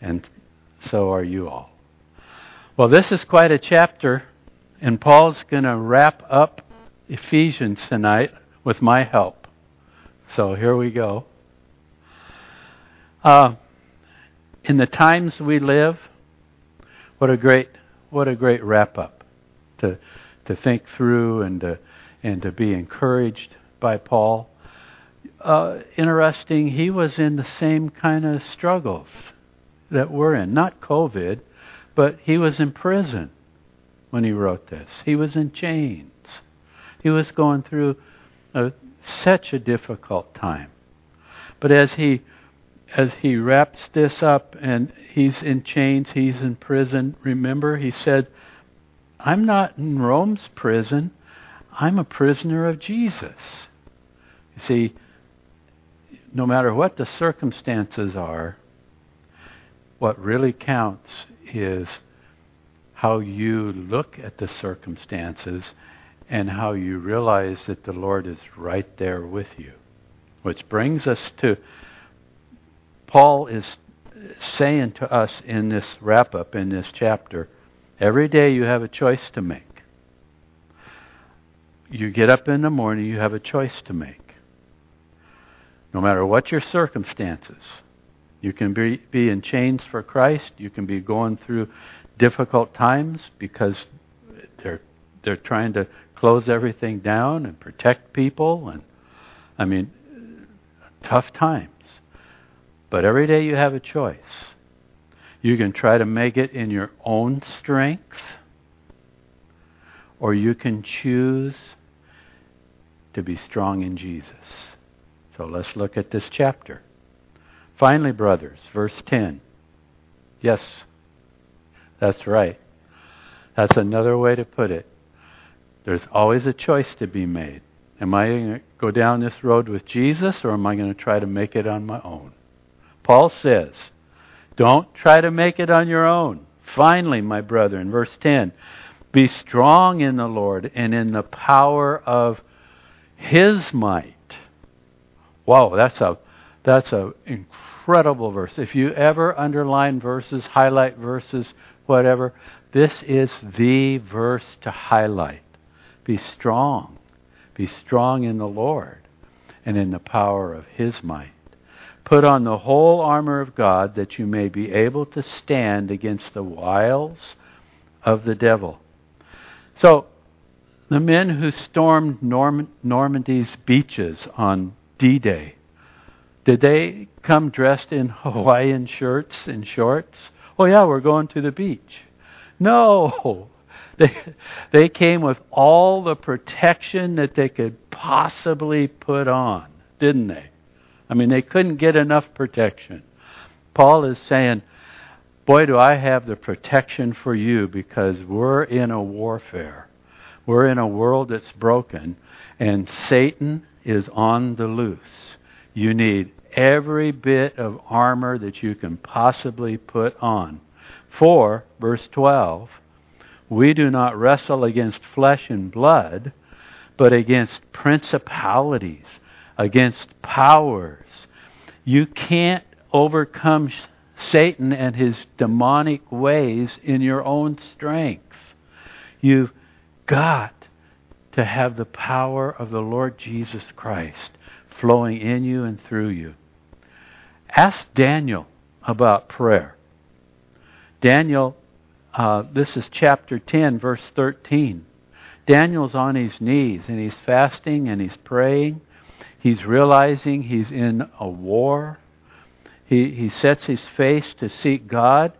and so are you all. Well, this is quite a chapter, and Paul's going to wrap up Ephesians tonight with my help. So here we go. Uh, in the times we live, what a great what a great wrap up to to think through and to and to be encouraged by Paul. Uh, interesting, he was in the same kind of struggles that we're in. Not COVID, but he was in prison when he wrote this. He was in chains. He was going through a, such a difficult time. But as he as he wraps this up and he's in chains, he's in prison, remember he said, I'm not in Rome's prison. I'm a prisoner of Jesus. You see, no matter what the circumstances are, what really counts is how you look at the circumstances and how you realize that the Lord is right there with you. Which brings us to Paul is saying to us in this wrap up in this chapter every day you have a choice to make. You get up in the morning, you have a choice to make. No matter what your circumstances, you can be, be in chains for Christ. You can be going through difficult times because they're they're trying to close everything down and protect people and I mean tough times. But every day you have a choice. You can try to make it in your own strength or you can choose to be strong in Jesus. So let's look at this chapter. Finally, brothers, verse 10. Yes, that's right. That's another way to put it. There's always a choice to be made. Am I going to go down this road with Jesus or am I going to try to make it on my own? Paul says, don't try to make it on your own. Finally, my brother, in verse 10, be strong in the Lord and in the power of his might. Wow, that's a that's an incredible verse. If you ever underline verses, highlight verses, whatever, this is the verse to highlight. Be strong. Be strong in the Lord and in the power of His might. Put on the whole armor of God that you may be able to stand against the wiles of the devil. So, the men who stormed Norm- Normandy's beaches on D Day, did they come dressed in Hawaiian shirts and shorts? Oh, yeah, we're going to the beach. No. They, they came with all the protection that they could possibly put on, didn't they? I mean, they couldn't get enough protection. Paul is saying, Boy, do I have the protection for you because we're in a warfare. We're in a world that's broken, and Satan is on the loose. You need every bit of armor that you can possibly put on. For, verse 12, we do not wrestle against flesh and blood, but against principalities, against powers. You can't overcome Satan and his demonic ways in your own strength. You've got to have the power of the Lord Jesus Christ flowing in you and through you. Ask Daniel about prayer. Daniel, uh, this is chapter 10, verse 13. Daniel's on his knees and he's fasting and he's praying. He's realizing he's in a war. He, he sets his face to seek God.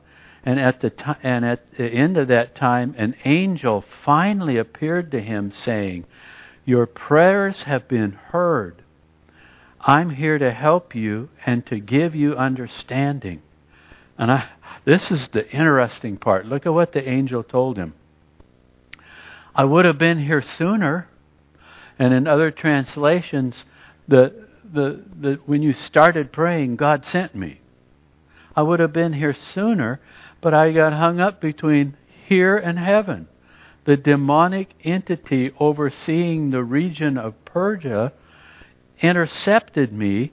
And at, the t- and at the end of that time, an angel finally appeared to him saying, Your prayers have been heard. I'm here to help you and to give you understanding. And I, this is the interesting part. Look at what the angel told him. I would have been here sooner. And in other translations, the, the, the, when you started praying, God sent me. I would have been here sooner, but I got hung up between here and heaven. The demonic entity overseeing the region of Persia intercepted me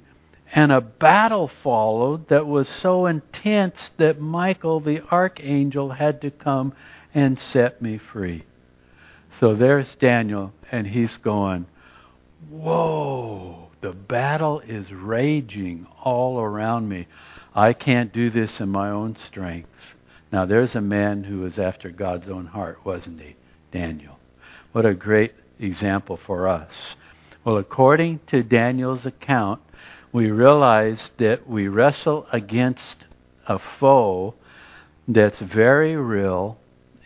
and a battle followed that was so intense that Michael the archangel had to come and set me free. So there's Daniel, and he's going, Whoa, the battle is raging all around me. I can't do this in my own strength. Now, there's a man who was after God's own heart, wasn't he? Daniel. What a great example for us. Well, according to Daniel's account, we realize that we wrestle against a foe that's very real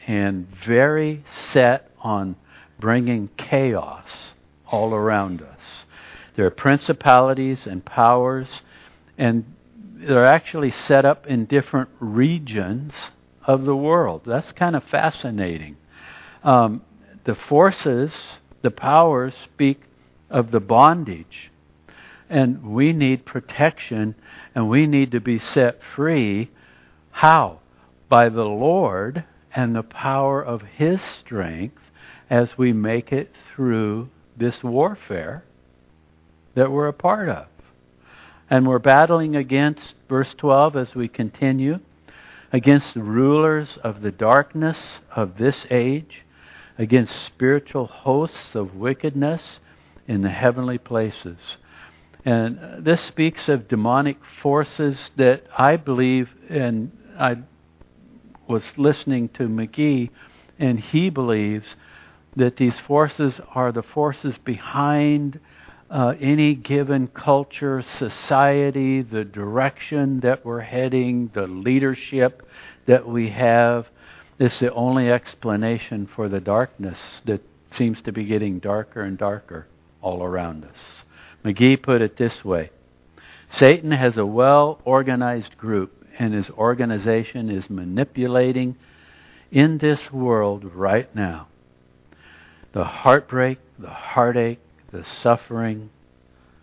and very set on bringing chaos all around us. There are principalities and powers, and they're actually set up in different regions of the world. That's kind of fascinating. Um, the forces, the powers, speak of the bondage. And we need protection and we need to be set free. How? By the Lord and the power of His strength as we make it through this warfare that we're a part of. And we're battling against, verse 12 as we continue, against the rulers of the darkness of this age, against spiritual hosts of wickedness in the heavenly places. And this speaks of demonic forces that I believe, and I was listening to McGee, and he believes that these forces are the forces behind uh, any given culture, society, the direction that we're heading, the leadership that we have. It's the only explanation for the darkness that seems to be getting darker and darker all around us. McGee put it this way Satan has a well organized group, and his organization is manipulating in this world right now the heartbreak, the heartache, the suffering.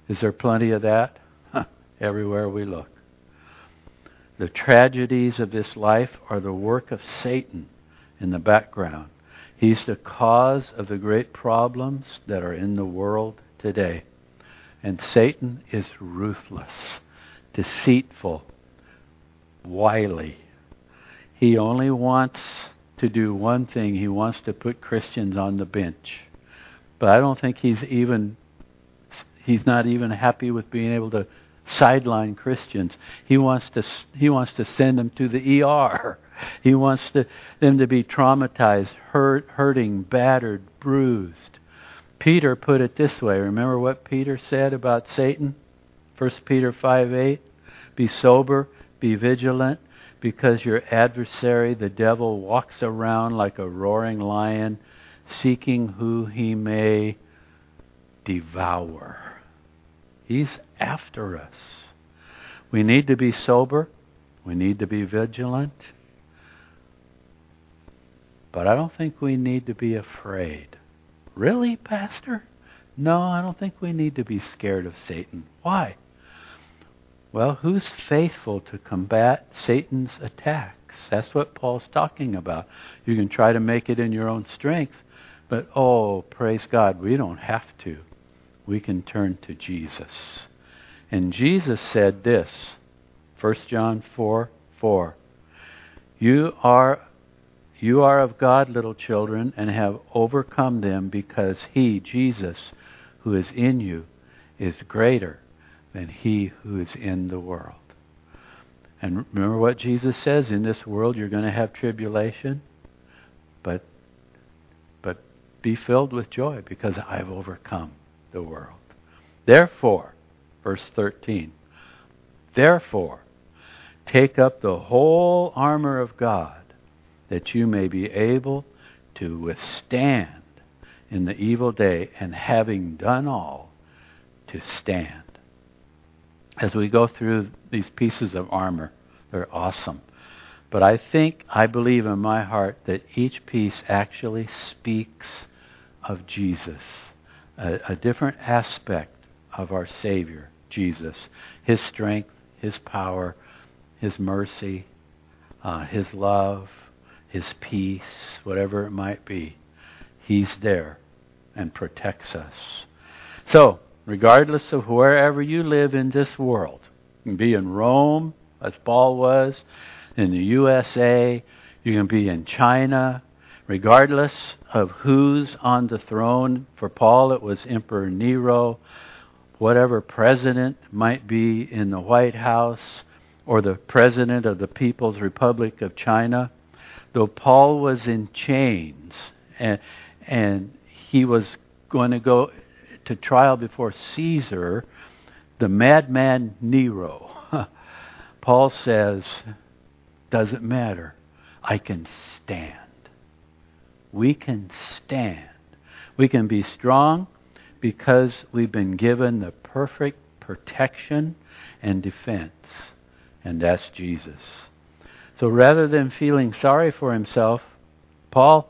Is there plenty of that? Everywhere we look. The tragedies of this life are the work of Satan in the background. He's the cause of the great problems that are in the world today. And Satan is ruthless, deceitful, wily. He only wants to do one thing. He wants to put Christians on the bench. But I don't think he's even he's not even happy with being able to sideline Christians. He wants to he wants to send them to the ER. He wants to, them to be traumatized, hurt, hurting, battered, bruised. Peter put it this way. Remember what Peter said about Satan? 1 Peter 5 8. Be sober, be vigilant, because your adversary, the devil, walks around like a roaring lion, seeking who he may devour. He's after us. We need to be sober. We need to be vigilant. But I don't think we need to be afraid. Really, Pastor? No, I don't think we need to be scared of Satan. Why? Well, who's faithful to combat Satan's attacks? That's what Paul's talking about. You can try to make it in your own strength, but oh, praise God, we don't have to. We can turn to Jesus. And Jesus said this 1 John 4 4. You are, you are of God, little children, and have overcome them because He, Jesus, who is in you, is greater than he who is in the world. And remember what Jesus says in this world you're going to have tribulation, but but be filled with joy because I've overcome the world. Therefore, verse 13. Therefore, take up the whole armor of God that you may be able to withstand in the evil day and having done all to stand as we go through these pieces of armor. They're awesome. But I think, I believe in my heart that each piece actually speaks of Jesus, a, a different aspect of our Savior, Jesus. His strength, His power, His mercy, uh, His love, His peace, whatever it might be. He's there and protects us. So, regardless of wherever you live in this world. Be in Rome, as Paul was, in the USA, you can be in China, regardless of who's on the throne. For Paul, it was Emperor Nero, whatever president might be in the White House, or the president of the People's Republic of China. Though Paul was in chains and, and he was going to go to trial before Caesar, the madman Nero. Paul says, doesn't matter. I can stand. We can stand. We can be strong because we've been given the perfect protection and defense, and that's Jesus. So rather than feeling sorry for himself, Paul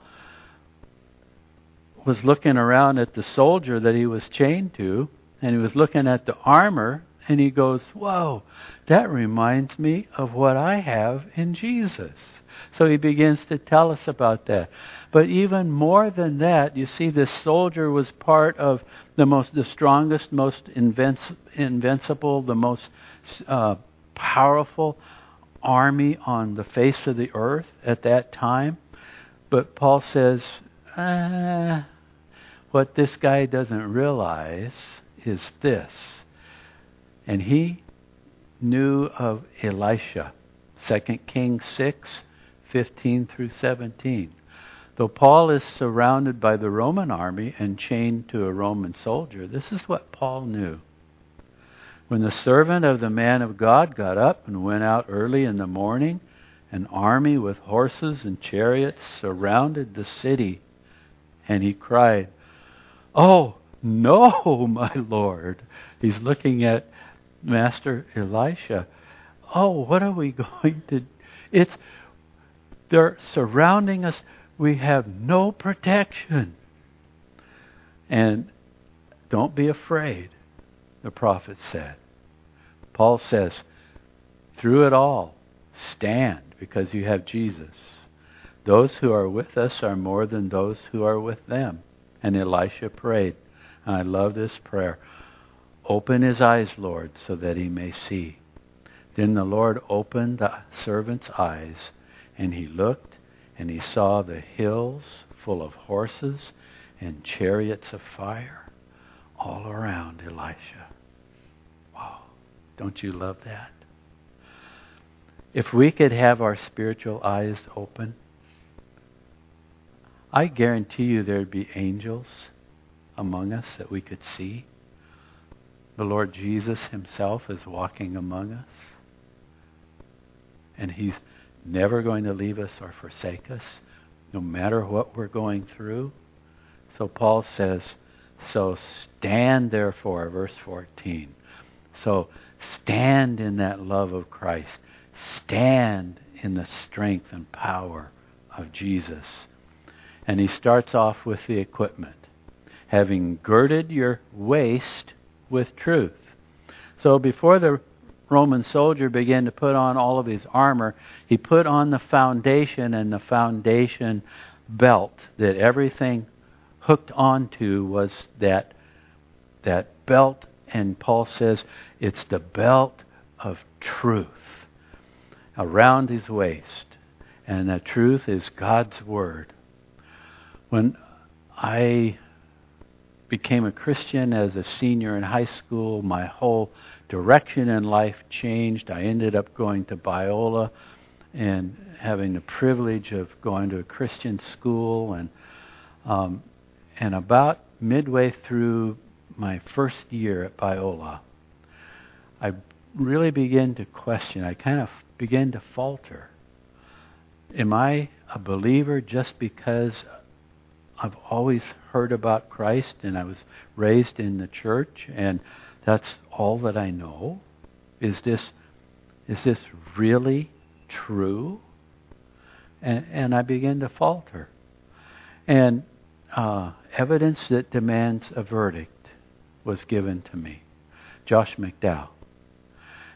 was looking around at the soldier that he was chained to, and he was looking at the armor, and he goes, Whoa, that reminds me of what I have in Jesus. So he begins to tell us about that. But even more than that, you see, this soldier was part of the most, the strongest, most invinci- invincible, the most uh, powerful army on the face of the earth at that time. But Paul says, ah, what this guy doesn't realize is this. And he knew of Elisha. 2 Kings 6, 15 through 17. Though Paul is surrounded by the Roman army and chained to a Roman soldier, this is what Paul knew. When the servant of the man of God got up and went out early in the morning, an army with horses and chariots surrounded the city, and he cried, Oh, no, my Lord. He's looking at Master Elisha. Oh, what are we going to It's they're surrounding us. We have no protection. And don't be afraid, the prophet said. Paul says, through it all, stand because you have Jesus. Those who are with us are more than those who are with them. And Elisha prayed. And I love this prayer. Open his eyes, Lord, so that he may see. Then the Lord opened the servant's eyes, and he looked, and he saw the hills full of horses and chariots of fire all around Elisha. Don't you love that? If we could have our spiritual eyes open, I guarantee you there'd be angels among us that we could see. The Lord Jesus Himself is walking among us. And He's never going to leave us or forsake us, no matter what we're going through. So Paul says, So stand therefore, verse 14. So stand in that love of Christ. Stand in the strength and power of Jesus. And he starts off with the equipment. Having girded your waist with truth. So before the Roman soldier began to put on all of his armor, he put on the foundation and the foundation belt that everything hooked onto was that that belt and Paul says it's the belt of truth around his waist. And the truth is God's word. When I became a Christian as a senior in high school, my whole direction in life changed. I ended up going to Biola and having the privilege of going to a Christian school. And um, and about midway through my first year at Biola, I really began to question. I kind of began to falter. Am I a believer just because I've always heard about Christ and I was raised in the church and that's all that I know. Is this is this really true? And, and I begin to falter. And uh, evidence that demands a verdict was given to me. Josh McDowell.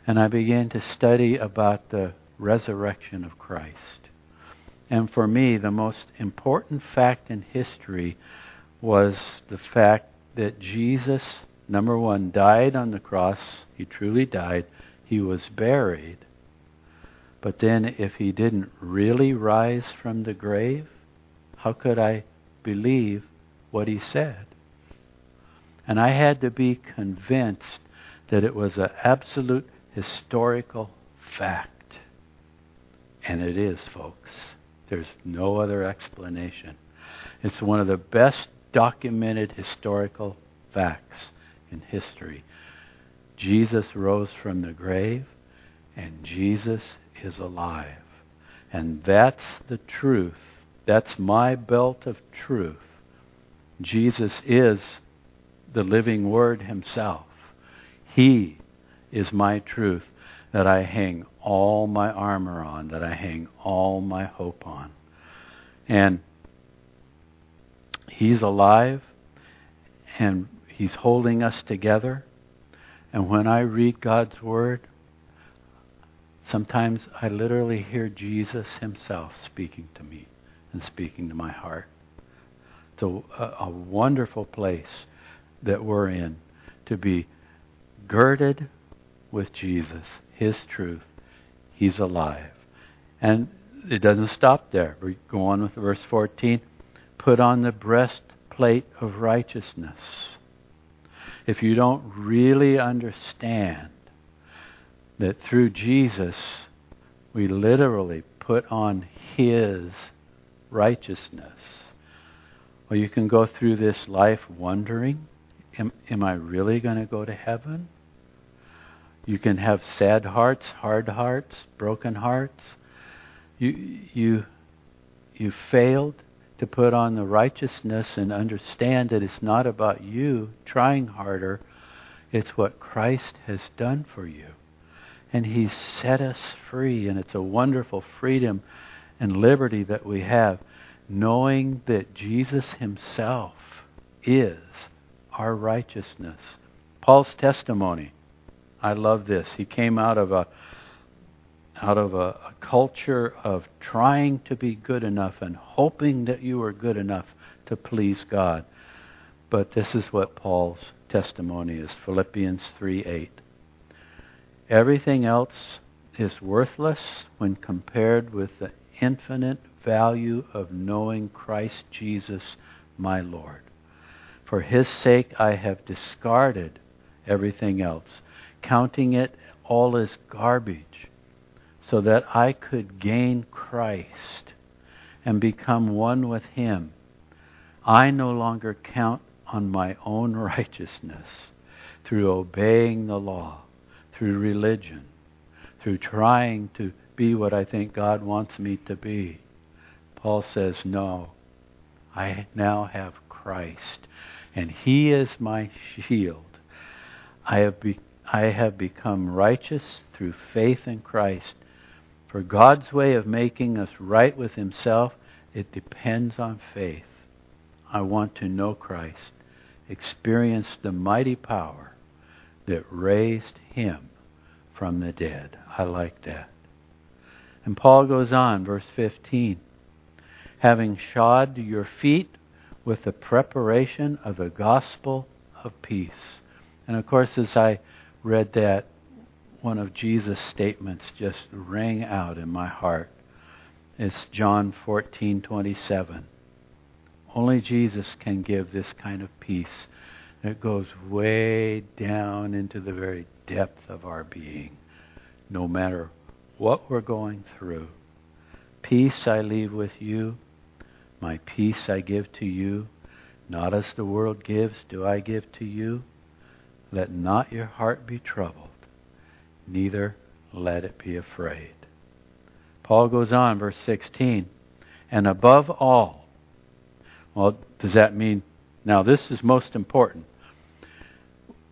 And I began to study about the resurrection of Christ. And for me, the most important fact in history was the fact that Jesus number one, died on the cross. He truly died. He was buried. But then, if he didn't really rise from the grave, how could I believe what he said? And I had to be convinced that it was an absolute historical fact. And it is, folks. There's no other explanation. It's one of the best documented historical facts in history. Jesus rose from the grave, and Jesus is alive. And that's the truth. That's my belt of truth. Jesus is the living Word Himself. He is my truth that I hang all my armor on, that I hang all my hope on. And He's alive, and He's holding us together. And when I read God's Word, sometimes I literally hear Jesus Himself speaking to me and speaking to my heart. It's a, a wonderful place that we're in to be girded with Jesus, His truth. He's alive. And it doesn't stop there. We go on with verse 14. Put on the breastplate of righteousness. If you don't really understand that through Jesus we literally put on His righteousness, well, you can go through this life wondering am, am I really going to go to heaven? You can have sad hearts, hard hearts, broken hearts. You, you, you failed to put on the righteousness and understand that it's not about you trying harder, it's what Christ has done for you. And He's set us free, and it's a wonderful freedom and liberty that we have, knowing that Jesus Himself is our righteousness. Paul's testimony. I love this. He came out of a out of a, a, culture of trying to be good enough and hoping that you were good enough to please God. But this is what Paul's testimony is Philippians 3 8. Everything else is worthless when compared with the infinite value of knowing Christ Jesus, my Lord. For his sake I have discarded everything else, counting it all as garbage, so that I could gain Christ and become one with him. I no longer count on my own righteousness through obeying the law, through religion, through trying to be what I think God wants me to be. Paul says, No, I now have Christ and he is my shield. I have, be, I have become righteous through faith in Christ. For God's way of making us right with himself, it depends on faith. I want to know Christ, experience the mighty power that raised him from the dead. I like that. And Paul goes on, verse 15. Having shod your feet with the preparation of the gospel of peace. And of course, as I read that, one of Jesus' statements just rang out in my heart. It's John 14:27. Only Jesus can give this kind of peace that goes way down into the very depth of our being, no matter what we're going through. Peace I leave with you, my peace I give to you, not as the world gives, do I give to you. Let not your heart be troubled, neither let it be afraid. Paul goes on, verse 16, and above all, well, does that mean, now this is most important.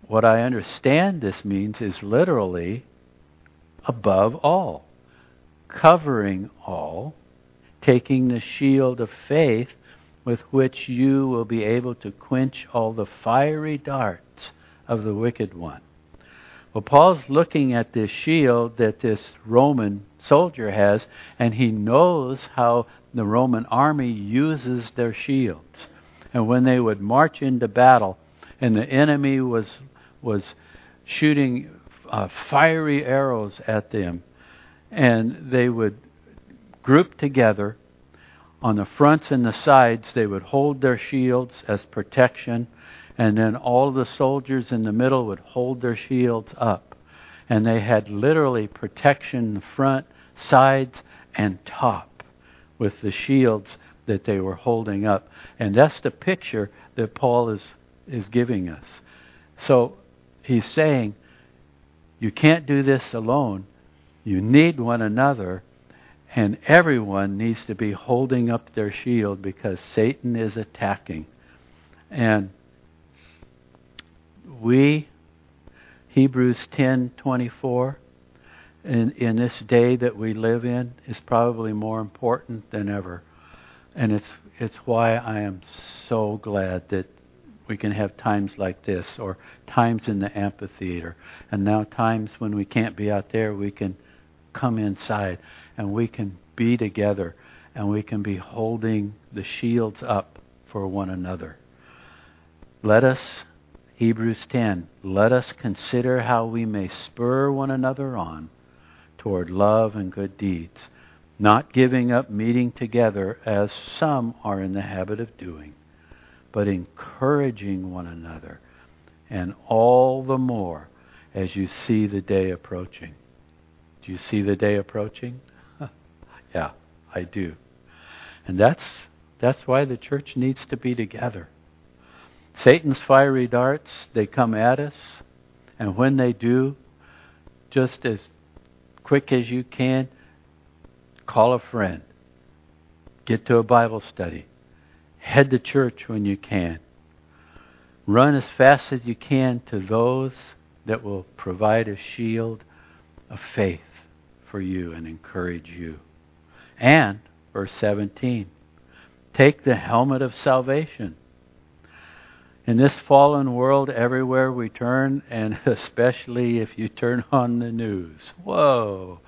What I understand this means is literally above all, covering all, taking the shield of faith with which you will be able to quench all the fiery darts of the wicked one. Well, Paul's looking at this shield that this Roman soldier has, and he knows how the Roman army uses their shields. And when they would march into battle, and the enemy was was shooting uh, fiery arrows at them, and they would group together on the fronts and the sides. They would hold their shields as protection, and then all the soldiers in the middle would hold their shields up, and they had literally protection in the front, sides, and top with the shields that they were holding up. And that's the picture that Paul is, is giving us. So he's saying, you can't do this alone. You need one another, and everyone needs to be holding up their shield because Satan is attacking. And we, Hebrews 10:24, in, in this day that we live in is probably more important than ever. And it's, it's why I am so glad that we can have times like this, or times in the amphitheater, and now times when we can't be out there, we can come inside and we can be together and we can be holding the shields up for one another. Let us, Hebrews 10, let us consider how we may spur one another on toward love and good deeds, not giving up meeting together as some are in the habit of doing, but encouraging one another, and all the more as you see the day approaching. Do you see the day approaching? Yeah, I do. And that's that's why the church needs to be together. Satan's fiery darts, they come at us, and when they do, just as quick as you can, call a friend. Get to a Bible study. Head to church when you can. Run as fast as you can to those that will provide a shield of faith for you and encourage you. And, verse 17, take the helmet of salvation in this fallen world, everywhere we turn, and especially if you turn on the news, whoa,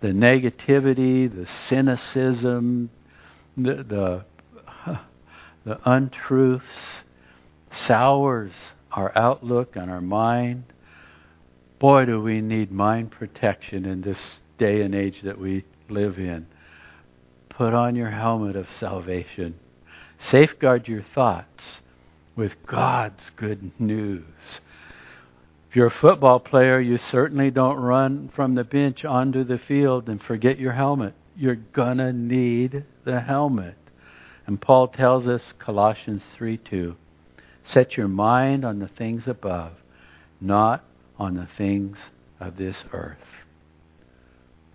the negativity, the cynicism, the, the, the untruths sours our outlook and our mind. Boy, do we need mind protection in this day and age that we live in. Put on your helmet of salvation. Safeguard your thoughts with God's good news. If you're a football player, you certainly don't run from the bench onto the field and forget your helmet. You're going to need the helmet. And Paul tells us, Colossians 3 2, set your mind on the things above, not on the things of this earth.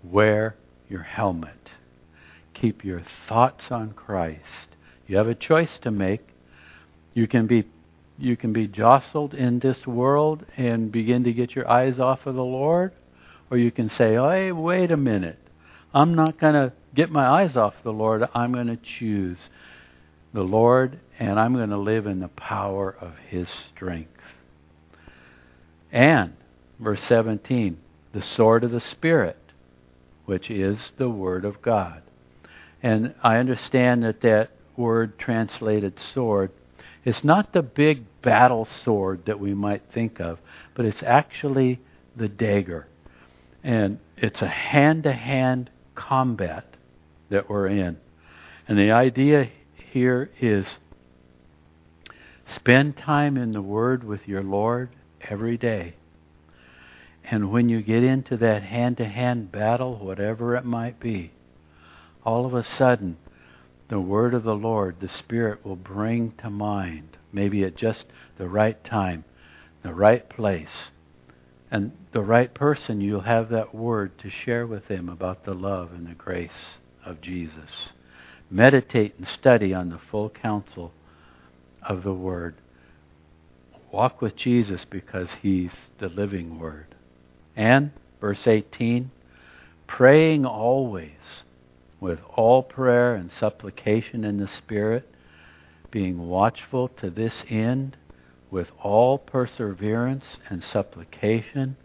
Wear your helmet. Keep your thoughts on Christ. You have a choice to make. You can be you can be jostled in this world and begin to get your eyes off of the Lord, or you can say, "Hey, wait a minute. I'm not going to get my eyes off the Lord. I'm going to choose the Lord and I'm going to live in the power of his strength." And verse 17, the sword of the spirit, which is the word of God. And I understand that that word translated sword it's not the big battle sword that we might think of, but it's actually the dagger. And it's a hand to hand combat that we're in. And the idea here is spend time in the Word with your Lord every day. And when you get into that hand to hand battle, whatever it might be, all of a sudden the word of the Lord, the Spirit will bring to mind, maybe at just the right time, the right place, and the right person, you'll have that word to share with them about the love and the grace of Jesus. Meditate and study on the full counsel of the Word. Walk with Jesus because He's the living Word. And, verse 18, praying always with all prayer and supplication in the Spirit, being watchful to this end with all perseverance and supplication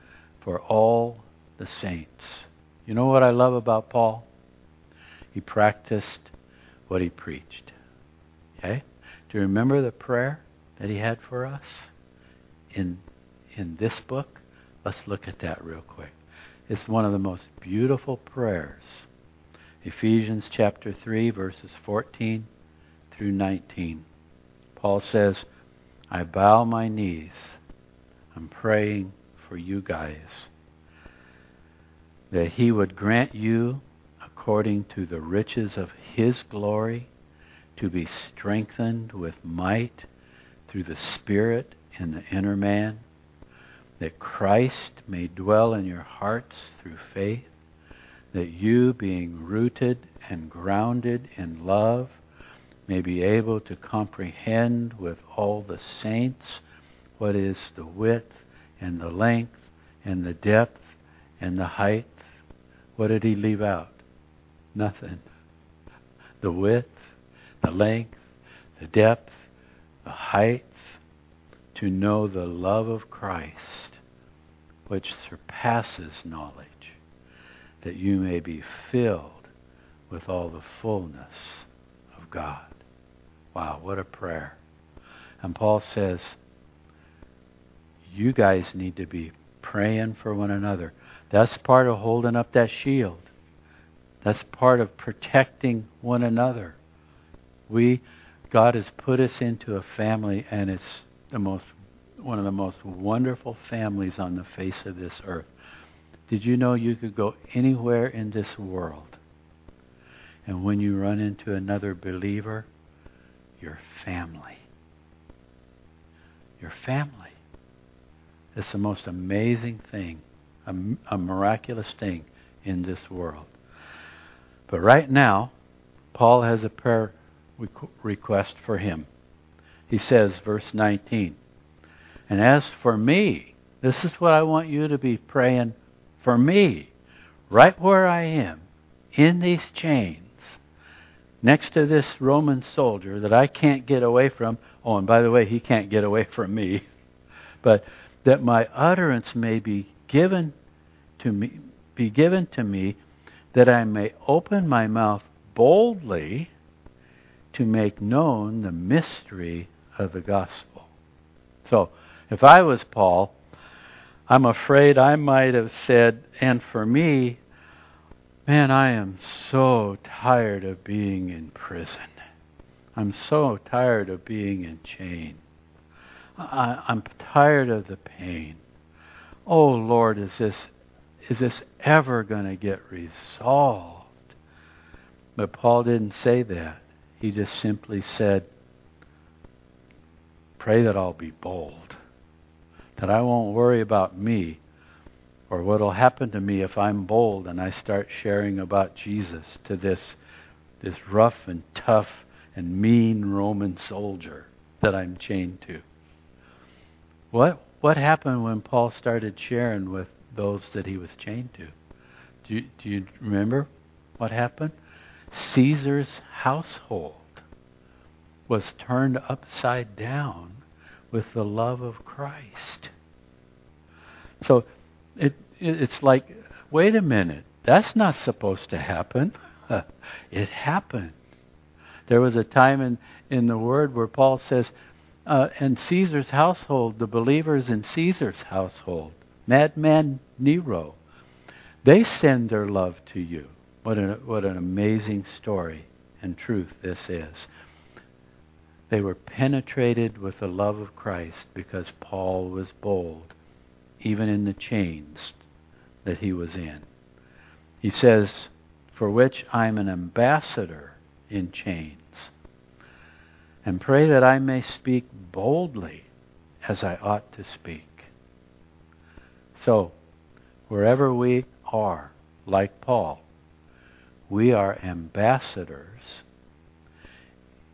for all the saints. You know what I love about Paul? He practiced what he preached. Okay? Do you remember the prayer that he had for us? in, in this book? Let's look at that real quick. It's one of the most beautiful prayers. Ephesians chapter 3, verses 14 through 19. Paul says, I bow my knees. I'm praying for you guys that he would grant you, according to the riches of his glory, to be strengthened with might through the Spirit in the inner man, that Christ may dwell in your hearts through faith, that you, being rooted and grounded in love, may be able to comprehend with all the saints what is the width and the length and the depth and the height. What did he leave out? Nothing. The width, the length, the depth, the height, to know the love of Christ, which surpasses knowledge, that you may be filled with all the fullness of God. Wow, what a prayer. And Paul says, you guys need to be praying for one another. That's part of holding up that shield. That's part of protecting one another. We, God has put us into a family, and it's the most, one of the most wonderful families on the face of this earth. Did you know you could go anywhere in this world, and when you run into another believer, your family. Your family. It's the most amazing thing, a, a miraculous thing in this world. But right now, Paul has a prayer request for him. He says, verse 19, And as for me, this is what I want you to be praying for me, right where I am, in these chains next to this Roman soldier that I can't get away from. Oh, and by the way, he can't get away from me. But that my utterance may be given to me, be given to me, that I may open my mouth boldly to make known the mystery of the gospel. So, if I was Paul, I'm afraid I might have said, and for me, Man, I am so tired of being in prison. I'm so tired of being in chain. I, I'm tired of the pain. Oh Lord, is this is this ever going to get resolved? But Paul didn't say that. He just simply said, Pray that I'll be bold, that I won't worry about me, or what will happen to me if I'm bold and I start sharing about Jesus to this, this rough and tough and mean Roman soldier that I'm chained to. What, what happened when Paul started sharing with those that he was chained to? Do you, do you remember what happened? Caesar's household was turned upside down with the love of Christ. So it, it's like, wait a minute, that's not supposed to happen. it happened. There was a time in, in the Word where Paul says, uh, in Caesar's household, the believers in Caesar's household, madman Nero, they send their love to you. What an, what an amazing story and truth this is. They were penetrated with the love of Christ because Paul was bold even in the chains that he was in. He says, For which I'm an ambassador in chains. And pray that I may speak boldly as I ought to speak. So, wherever we are, like Paul, we are ambassadors.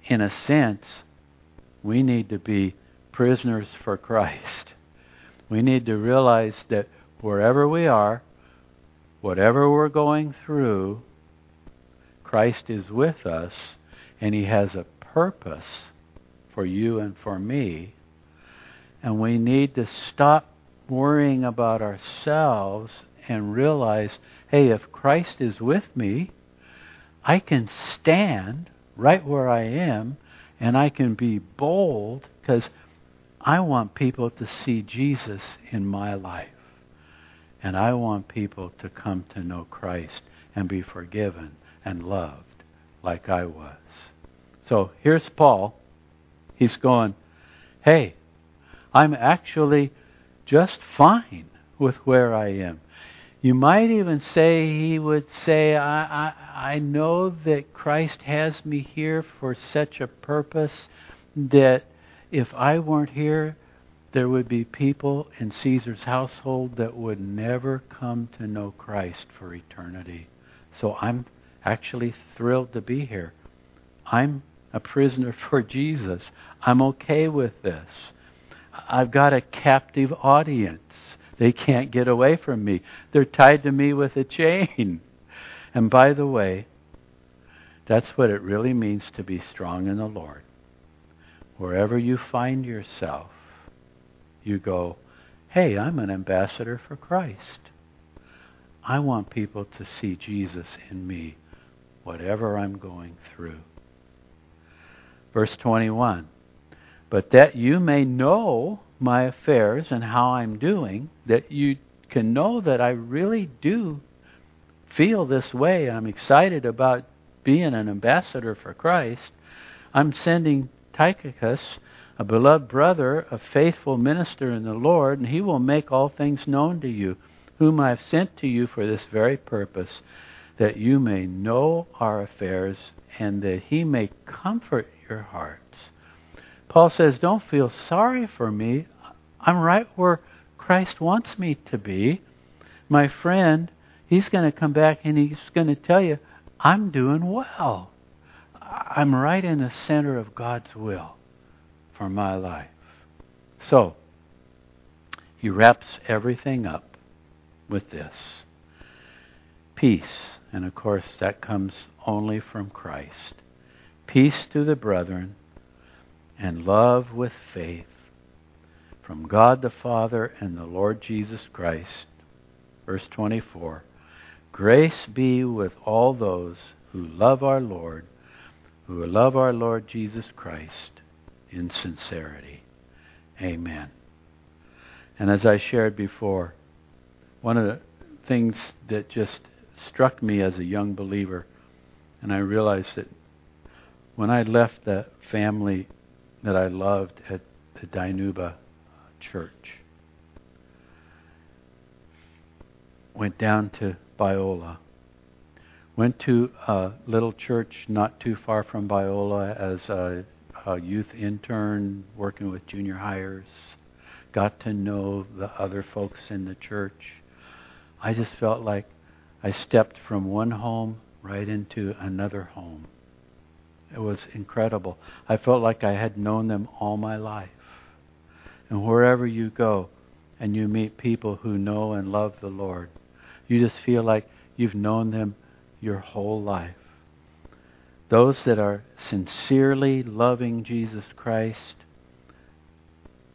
In a sense, we need to be prisoners for Christ we need to realize that wherever we are, whatever we're going through, Christ is with us and He has a purpose for you and for me. And we need to stop worrying about ourselves and realize hey, if Christ is with me, I can stand right where I am and I can be bold because I want people to see Jesus in my life. And I want people to come to know Christ and be forgiven and loved like I was. So here's Paul. He's going, hey, I'm actually just fine with where I am. You might even say he would say, I, I, I know that Christ has me here for such a purpose that if I weren't here, there would be people in Caesar's household that would never come to know Christ for eternity. So I'm actually thrilled to be here. I'm a prisoner for Jesus. I'm okay with this. I've got a captive audience. They can't get away from me. They're tied to me with a chain. And by the way, that's what it really means to be strong in the Lord. Wherever you find yourself, you go, hey, I'm an ambassador for Christ. I want people to see Jesus in me, whatever I'm going through. Verse 21 But that you may know my affairs and how I'm doing, that you can know that I really do feel this way. I'm excited about being an ambassador for Christ. I'm sending Tychicus, a beloved brother, a faithful minister in the Lord, and he will make all things known to you, whom I have sent to you for this very purpose, that you may know our affairs and that he may comfort your hearts. Paul says, Don't feel sorry for me. I'm right where Christ wants me to be. My friend, he's going to come back and he's going to tell you, I'm doing well. I'm right in the center of God's will for my life. So, he wraps everything up with this peace. And of course, that comes only from Christ. Peace to the brethren and love with faith from God the Father and the Lord Jesus Christ. Verse 24 Grace be with all those who love our Lord who love our Lord Jesus Christ in sincerity. Amen. And as I shared before, one of the things that just struck me as a young believer, and I realized that when I left the family that I loved at the Dinuba church, went down to Biola, Went to a little church not too far from Biola as a, a youth intern working with junior hires. Got to know the other folks in the church. I just felt like I stepped from one home right into another home. It was incredible. I felt like I had known them all my life. And wherever you go and you meet people who know and love the Lord, you just feel like you've known them your whole life. Those that are sincerely loving Jesus Christ,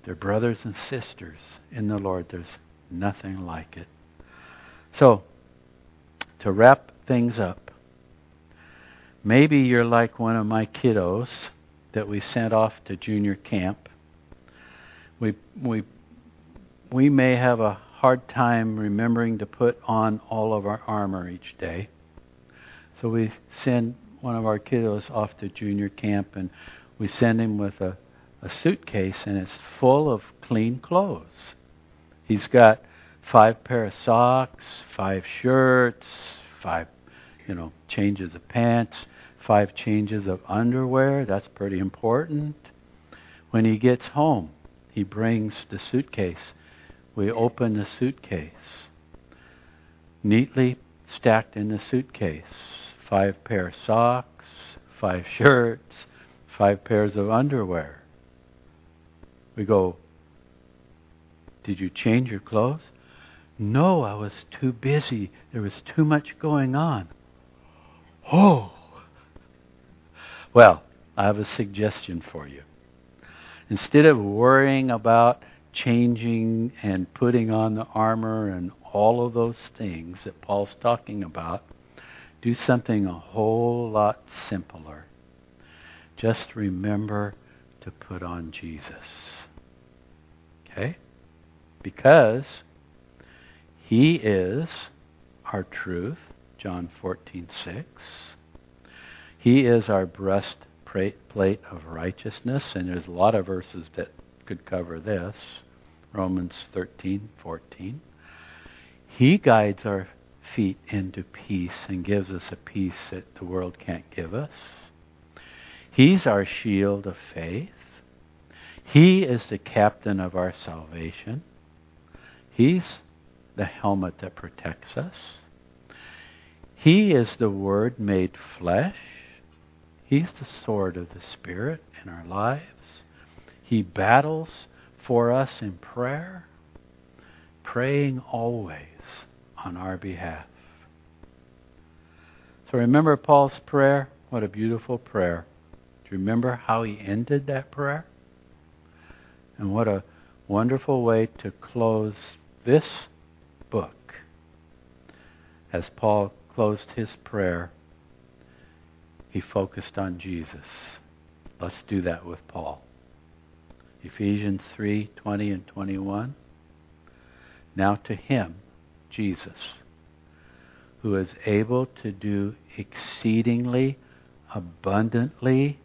they're brothers and sisters in the Lord. There's nothing like it. So, to wrap things up, maybe you're like one of my kiddos that we sent off to junior camp. We, we, we may have a hard time remembering to put on all of our armor each day. So we send one of our kiddos off to junior camp, and we send him with a, a suitcase, and it's full of clean clothes. He's got five pair of socks, five shirts, five, you know, changes of pants, five changes of underwear. That's pretty important. When he gets home, he brings the suitcase. We open the suitcase, neatly stacked in the suitcase five pair of socks, five shirts, five pairs of underwear. We go, Did you change your clothes? No, I was too busy. There was too much going on. Oh. Well, I have a suggestion for you. Instead of worrying about changing and putting on the armor and all of those things that Paul's talking about, do something a whole lot simpler. Just remember to put on Jesus. Okay? Because he is our truth, John 14:6. He is our breastplate of righteousness, and there's a lot of verses that could cover this. Romans 13:14. He guides our feet into peace and gives us a peace that the world can't give us. He's our shield of faith. He is the captain of our salvation. He's the helmet that protects us. He is the Word made flesh. He's the sword of the Spirit in our lives. He battles for us in prayer, praying always on our behalf. So remember Paul's prayer? What a beautiful prayer. Do you remember how he ended that prayer? And what a wonderful way to close this book. As Paul closed his prayer, he focused on Jesus. Let's do that with Paul. Ephesians 3:20 and 21. Now to him, Jesus, who is able to do exceedingly abundantly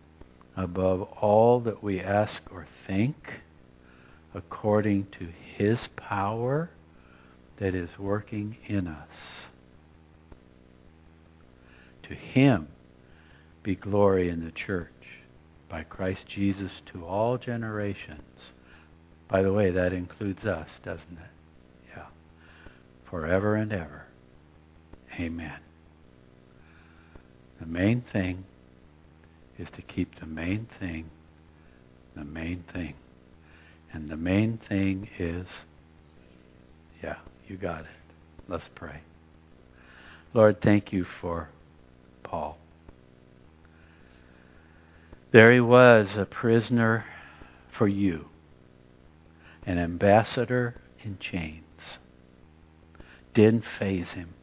above all that we ask or think, according to his power that is working in us. To him be glory in the church by Christ Jesus to all generations. By the way, that includes us, doesn't it? Yeah. Forever and ever. Amen. The main thing is to keep the main thing the main thing. And the main thing is, yeah, you got it. Let's pray. Lord, thank you for Paul. There he was, a prisoner for you, an ambassador in chains. Didn't faze him.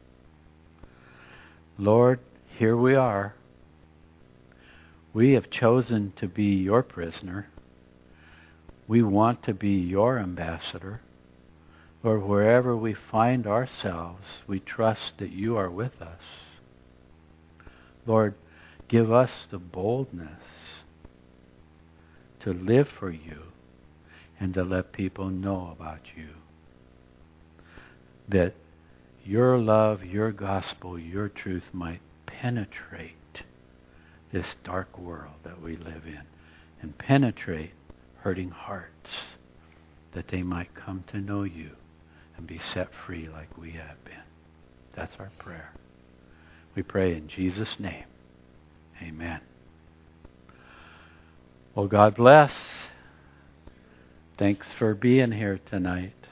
Lord, here we are. We have chosen to be your prisoner. We want to be your ambassador. Lord, wherever we find ourselves, we trust that you are with us. Lord, give us the boldness to live for you and to let people know about you. That your love, your gospel, your truth might penetrate this dark world that we live in and penetrate hurting hearts that they might come to know you and be set free like we have been. That's our prayer. We pray in Jesus' name. Amen. Well, God bless. Thanks for being here tonight.